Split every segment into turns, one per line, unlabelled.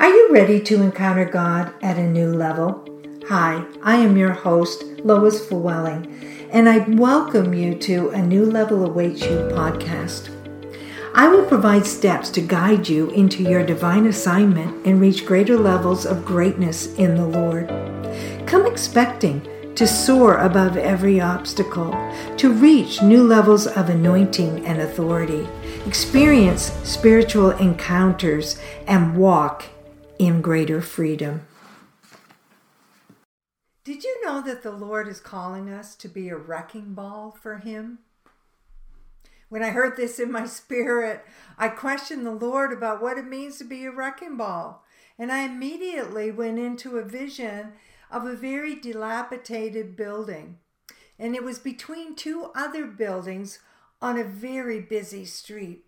Are you ready to encounter God at a new level? Hi, I am your host, Lois Flewelling, and I welcome you to A New Level Awaits You podcast. I will provide steps to guide you into your divine assignment and reach greater levels of greatness in the Lord. Come expecting to soar above every obstacle, to reach new levels of anointing and authority, experience spiritual encounters, and walk in greater freedom. Did you know that the Lord is calling us to be a wrecking ball for Him? When I heard this in my spirit, I questioned the Lord about what it means to be a wrecking ball. And I immediately went into a vision of a very dilapidated building. And it was between two other buildings on a very busy street.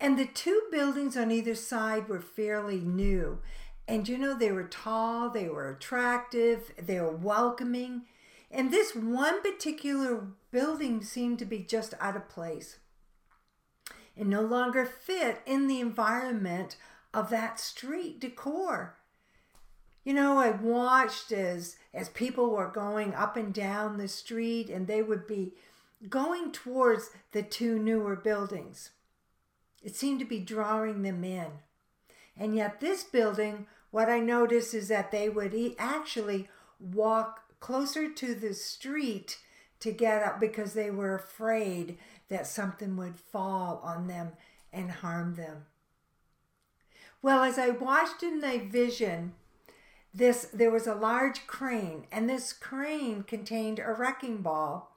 And the two buildings on either side were fairly new. And you know, they were tall, they were attractive, they were welcoming. And this one particular building seemed to be just out of place. It no longer fit in the environment of that street decor. You know, I watched as as people were going up and down the street and they would be going towards the two newer buildings. It seemed to be drawing them in. And yet this building, what I noticed is that they would actually walk closer to the street to get up because they were afraid that something would fall on them and harm them. Well, as I watched in my vision, this there was a large crane and this crane contained a wrecking ball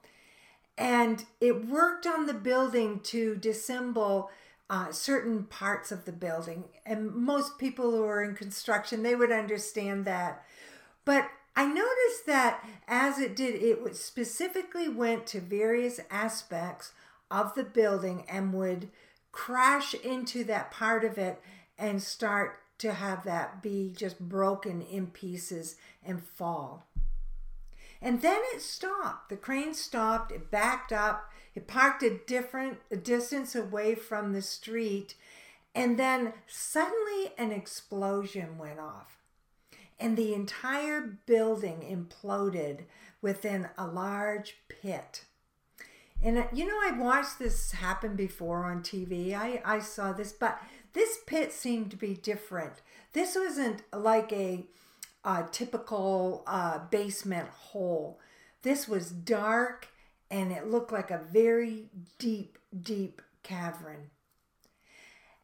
and it worked on the building to disassemble uh, certain parts of the building and most people who are in construction they would understand that but i noticed that as it did it specifically went to various aspects of the building and would crash into that part of it and start to have that be just broken in pieces and fall. And then it stopped. The crane stopped, it backed up, it parked a different a distance away from the street, and then suddenly an explosion went off. And the entire building imploded within a large pit. And uh, you know, I've watched this happen before on TV. I, I saw this, but this pit seemed to be different. This wasn't like a, a typical uh, basement hole. This was dark and it looked like a very deep, deep cavern.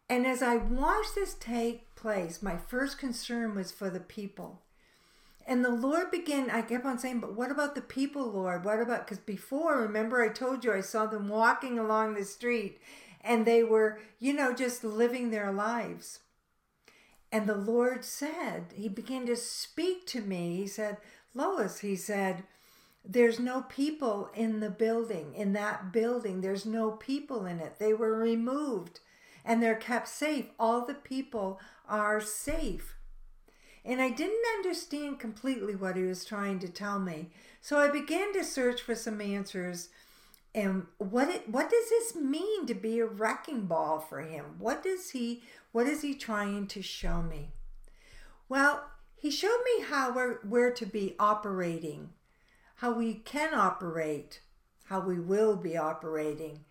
And as I watched this take place, my first concern was for the people. And the Lord began, I kept on saying, but what about the people, Lord? What about, because before, remember, I told you I saw them walking along the street and they were, you know, just living their lives. And the Lord said, He began to speak to me. He said, Lois, He said, there's no people in the building, in that building. There's no people in it. They were removed and they're kept safe. All the people are safe. And I didn't understand completely what he was trying to tell me. So I began to search for some answers and what it, what does this mean to be a wrecking ball for him? What does he what is he trying to show me? Well, he showed me how we're, we're to be operating, how we can operate, how we will be operating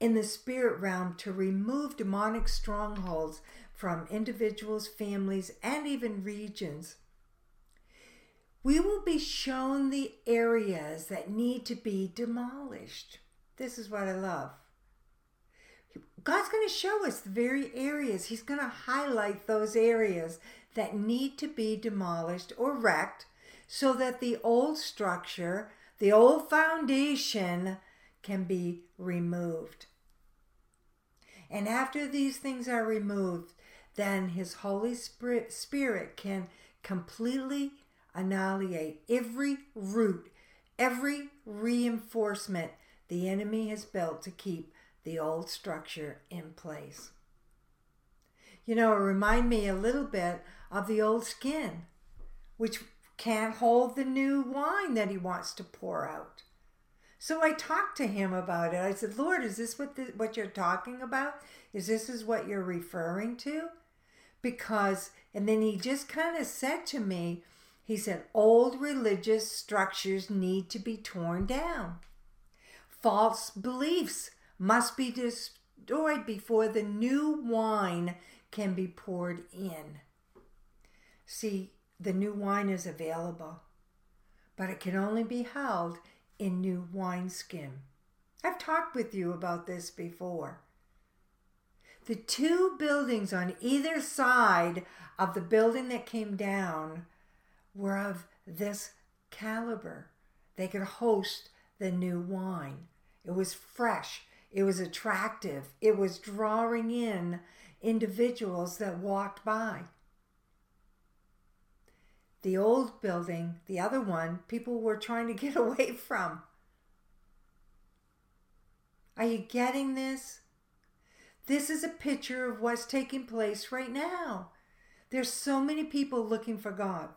in the spirit realm to remove demonic strongholds from individuals, families, and even regions we will be shown the areas that need to be demolished. This is what I love. God's going to show us the very areas. He's going to highlight those areas that need to be demolished or wrecked so that the old structure, the old foundation can be removed. And after these things are removed, then His Holy Spirit can completely annihilate every root, every reinforcement the enemy has built to keep the old structure in place. You know, it remind me a little bit of the old skin, which can't hold the new wine that he wants to pour out. So I talked to him about it. I said, Lord, is this what, the, what you're talking about? Is this is what you're referring to? Because And then he just kind of said to me, he said, old religious structures need to be torn down. False beliefs must be destroyed before the new wine can be poured in. See, the new wine is available, but it can only be held in new wineskin. I've talked with you about this before. The two buildings on either side of the building that came down were of this caliber. They could host the new wine. It was fresh, it was attractive, it was drawing in individuals that walked by. The old building, the other one, people were trying to get away from. Are you getting this? This is a picture of what's taking place right now. There's so many people looking for God.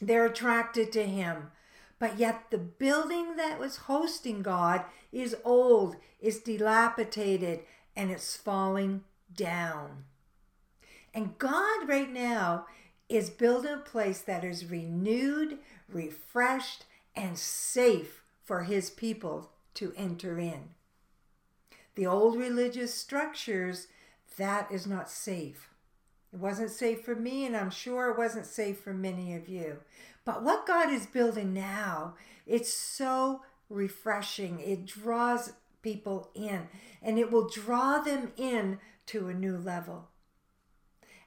They're attracted to Him. But yet the building that was hosting God is old, is dilapidated, and it's falling down. And God right now is building a place that is renewed, refreshed, and safe for His people to enter in. The old religious structures, that is not safe. It wasn't safe for me, and I'm sure it wasn't safe for many of you. But what God is building now, it's so refreshing. It draws people in, and it will draw them in to a new level.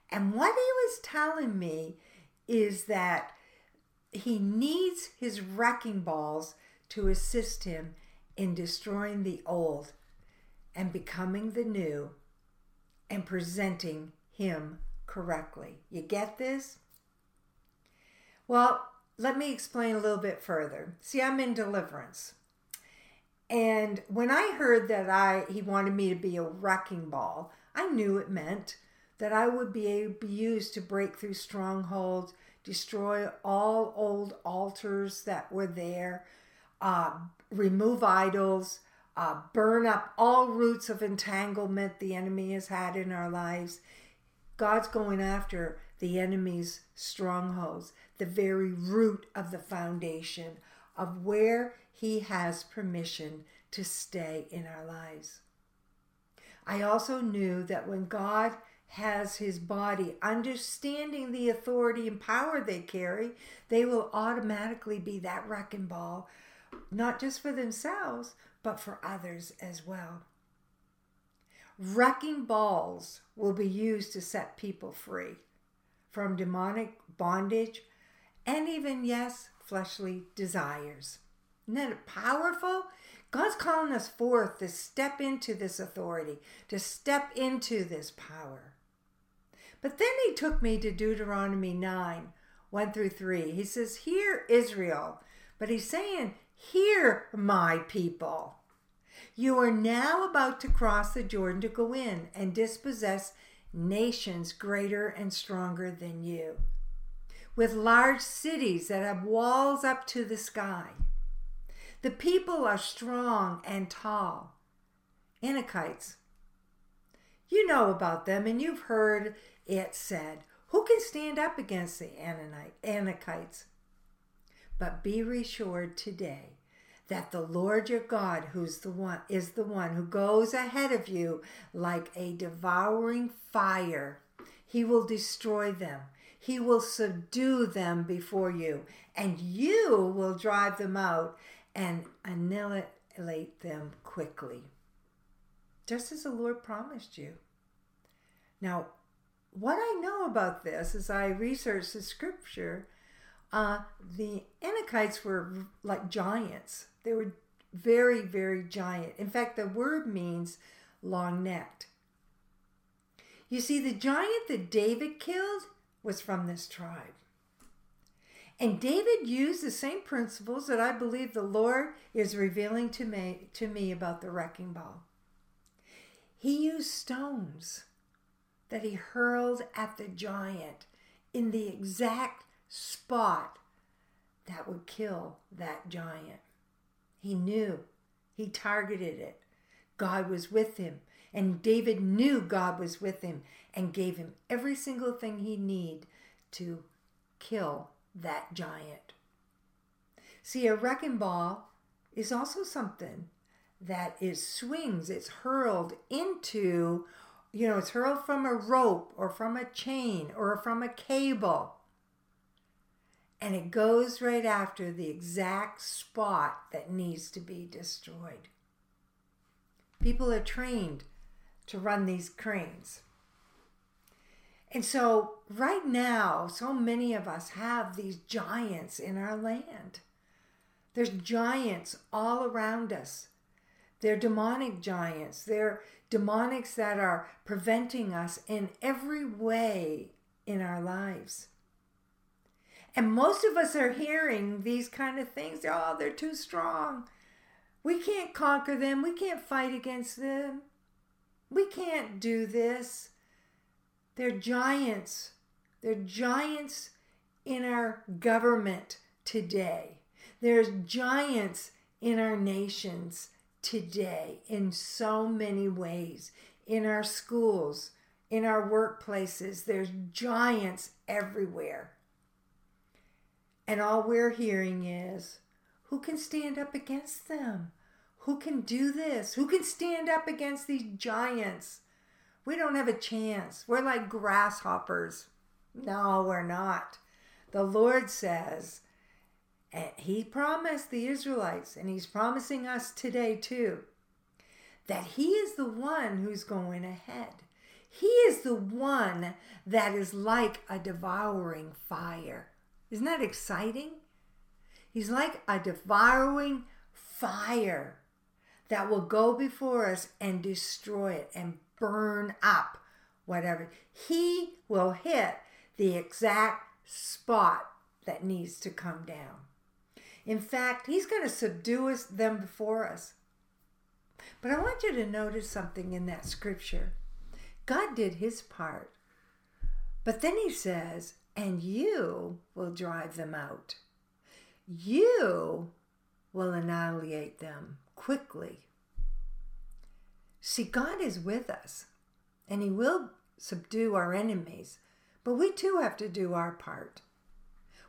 And what he was telling me is that he needs his wrecking balls to assist him in destroying the old and becoming the new and presenting him correctly. You get this? Well, let me explain a little bit further. See, I'm in deliverance. And when I heard that I he wanted me to be a wrecking ball, I knew it meant that I would be able be used to break through strongholds, destroy all old altars that were there, uh, remove idols, uh, burn up all roots of entanglement the enemy has had in our lives. God's going after the enemy's strongholds, the very root of the foundation of where he has permission to stay in our lives. I also knew that when God has his body understanding the authority and power they carry, they will automatically be that wrecking ball, not just for themselves, but for others as well. Wrecking balls will be used to set people free from demonic bondage and even, yes, fleshly desires. Isn't that powerful? God's calling us forth to step into this authority, to step into this power. But then he took me to Deuteronomy 9 1 through 3. He says, Hear Israel. But he's saying, Hear my people. You are now about to cross the Jordan to go in and dispossess nations greater and stronger than you, with large cities that have walls up to the sky. The people are strong and tall. Anakites. You know about them and you've heard it said, Who can stand up against the Anakites? But be reassured today that the Lord your God, who's the one, is the one who goes ahead of you like a devouring fire. He will destroy them. He will subdue them before you, and you will drive them out and annihilate them quickly. Just as the Lord promised you. Now, what I know about this as I researched the scripture, uh, the Anakites were like giants. They were very, very giant. In fact, the word means long necked. You see, the giant that David killed was from this tribe. And David used the same principles that I believe the Lord is revealing to me, to me about the wrecking ball. He used stones that he hurled at the giant in the exact spot that would kill that giant. He knew. He targeted it. God was with him. And David knew God was with him and gave him every single thing he need to kill that giant. See, a wrecking ball is also something that is swings, it's hurled into, you know, it's hurled from a rope or from a chain or from a cable. And it goes right after the exact spot that needs to be destroyed. People are trained to run these cranes. And so, right now, so many of us have these giants in our land. There's giants all around us. They're demonic giants. They're demonics that are preventing us in every way in our lives. And most of us are hearing these kind of things. Oh, they're too strong. We can't conquer them. We can't fight against them. We can't do this. They're giants. They're giants in our government today. There's giants in our nations today in so many ways. In our schools, in our workplaces, there's giants everywhere. And all we're hearing is who can stand up against them? Who can do this? Who can stand up against these giants? We don't have a chance. We're like grasshoppers. No, we're not. The Lord says, and He promised the Israelites, and He's promising us today too, that He is the one who's going ahead. He is the one that is like a devouring fire. Isn't that exciting? He's like a devouring fire that will go before us and destroy it and burn up whatever. He will hit the exact spot that needs to come down. In fact, he's going to subdue us them before us. But I want you to notice something in that scripture. God did his part. But then he says, and you will drive them out. You will annihilate them quickly. See, God is with us and He will subdue our enemies, but we too have to do our part.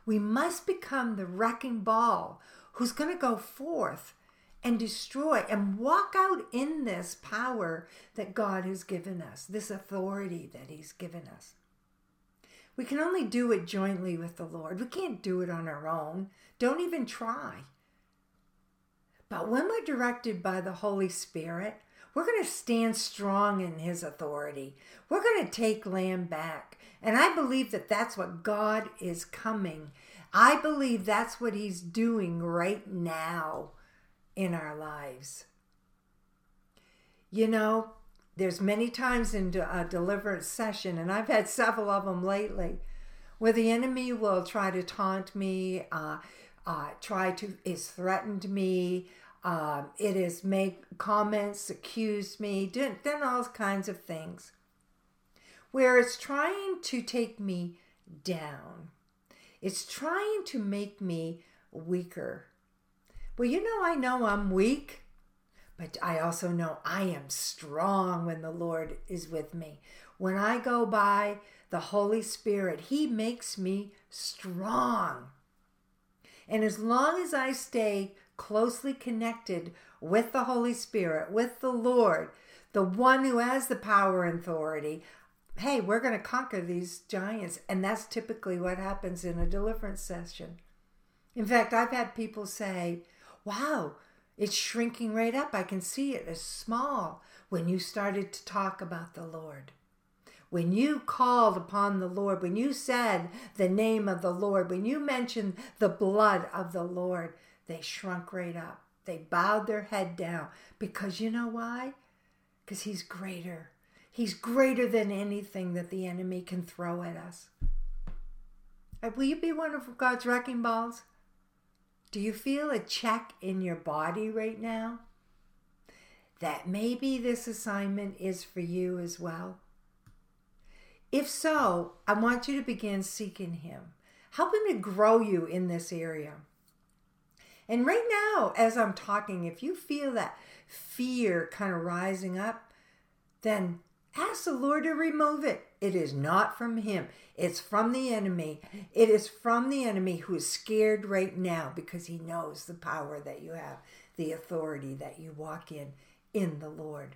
We must become the wrecking ball who's going to go forth and destroy and walk out in this power that God has given us, this authority that He's given us. We can only do it jointly with the Lord. We can't do it on our own. Don't even try. But when we're directed by the Holy Spirit, we're going to stand strong in his authority. We're going to take land back. And I believe that that's what God is coming. I believe that's what he's doing right now in our lives. You know, there's many times in a deliverance session, and I've had several of them lately, where the enemy will try to taunt me, uh, uh, try to is threatened me, um, it is make comments, accuse me, done all kinds of things. Where it's trying to take me down. It's trying to make me weaker. Well, you know, I know I'm weak, but I also know I am strong when the Lord is with me. When I go by the Holy Spirit, He makes me strong. And as long as I stay closely connected with the Holy Spirit, with the Lord, the one who has the power and authority, hey, we're going to conquer these giants. And that's typically what happens in a deliverance session. In fact, I've had people say, wow, it's shrinking right up. I can see it. It's small when you started to talk about the Lord. When you called upon the Lord, when you said the name of the Lord, when you mentioned the blood of the Lord, they shrunk right up. They bowed their head down because you know why? Because He's greater. He's greater than anything that the enemy can throw at us. Uh, will you be one of God's wrecking balls? Do you feel a check in your body right now? That maybe this assignment is for you as well? If so, I want you to begin seeking Him. Help Him to grow you in this area. And right now, as I'm talking, if you feel that fear kind of rising up, then ask the Lord to remove it. It is not from Him, it's from the enemy. It is from the enemy who is scared right now because he knows the power that you have, the authority that you walk in in the Lord.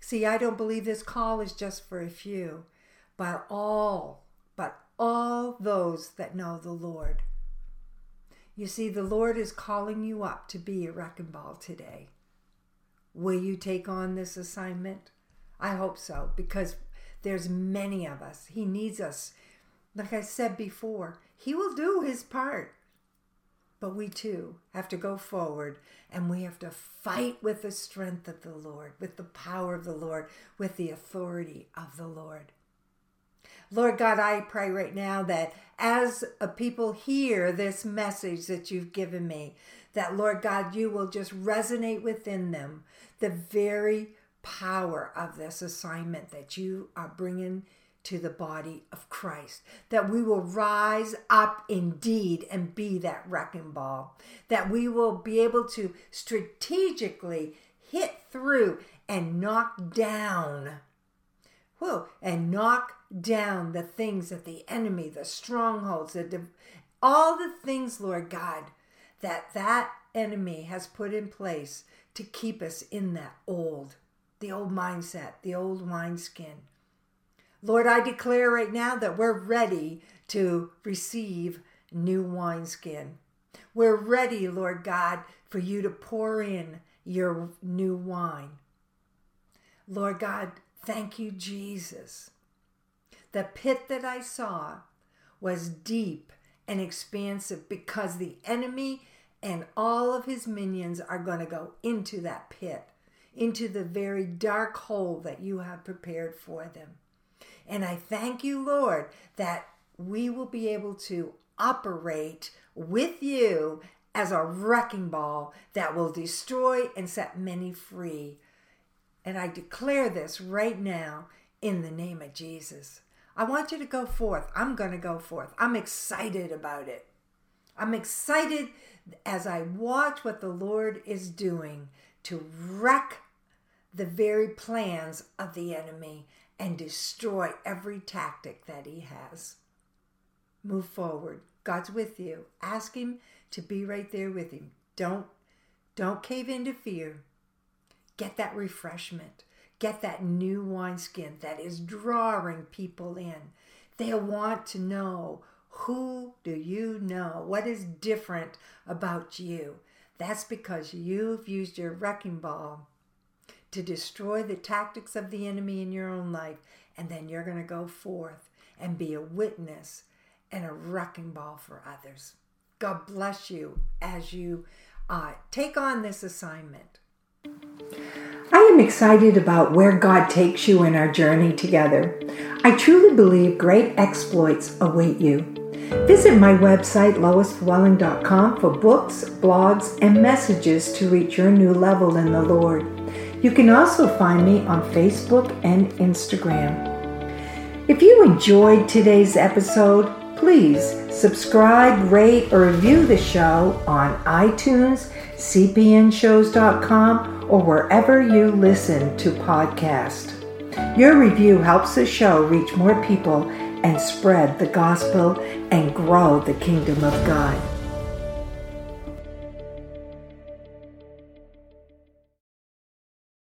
See, I don't believe this call is just for a few, but all, but all those that know the Lord. You see, the Lord is calling you up to be a wrecking ball today. Will you take on this assignment? I hope so, because there's many of us. He needs us. Like I said before, he will do his part. But we too have to go forward and we have to fight with the strength of the Lord, with the power of the Lord, with the authority of the Lord. Lord God, I pray right now that as a people hear this message that you've given me, that Lord God, you will just resonate within them the very power of this assignment that you are bringing to the body of Christ. That we will rise up indeed and be that wrecking ball. That we will be able to strategically hit through and knock down. Whoa, and knock down the things that the enemy, the strongholds, the all the things, Lord God, that that enemy has put in place to keep us in that old, the old mindset, the old wineskin. Lord, I declare right now that we're ready to receive new wineskin. We're ready, Lord God, for you to pour in your new wine. Lord God, thank you, Jesus. The pit that I saw was deep and expansive because the enemy and all of his minions are going to go into that pit, into the very dark hole that you have prepared for them. And I thank you, Lord, that we will be able to operate with you as a wrecking ball that will destroy and set many free. And I declare this right now in the name of Jesus. I want you to go forth. I'm going to go forth. I'm excited about it. I'm excited as I watch what the Lord is doing to wreck the very plans of the enemy and destroy every tactic that he has. Move forward. God's with you. Ask him to be right there with him. Don't don't cave into fear. Get that refreshment. Get that new wineskin that is drawing people in. They'll want to know who do you know? What is different about you? That's because you've used your wrecking ball to destroy the tactics of the enemy in your own life. And then you're going to go forth and be a witness and a wrecking ball for others. God bless you as you uh, take on this assignment. I am excited about where God takes you in our journey together. I truly believe great exploits await you. Visit my website, loisflewelling.com, for books, blogs, and messages to reach your new level in the Lord. You can also find me on Facebook and Instagram. If you enjoyed today's episode, please subscribe, rate, or review the show on iTunes, cpnshows.com, or wherever you listen to podcasts. Your review helps the show reach more people and spread the gospel and grow the kingdom of God.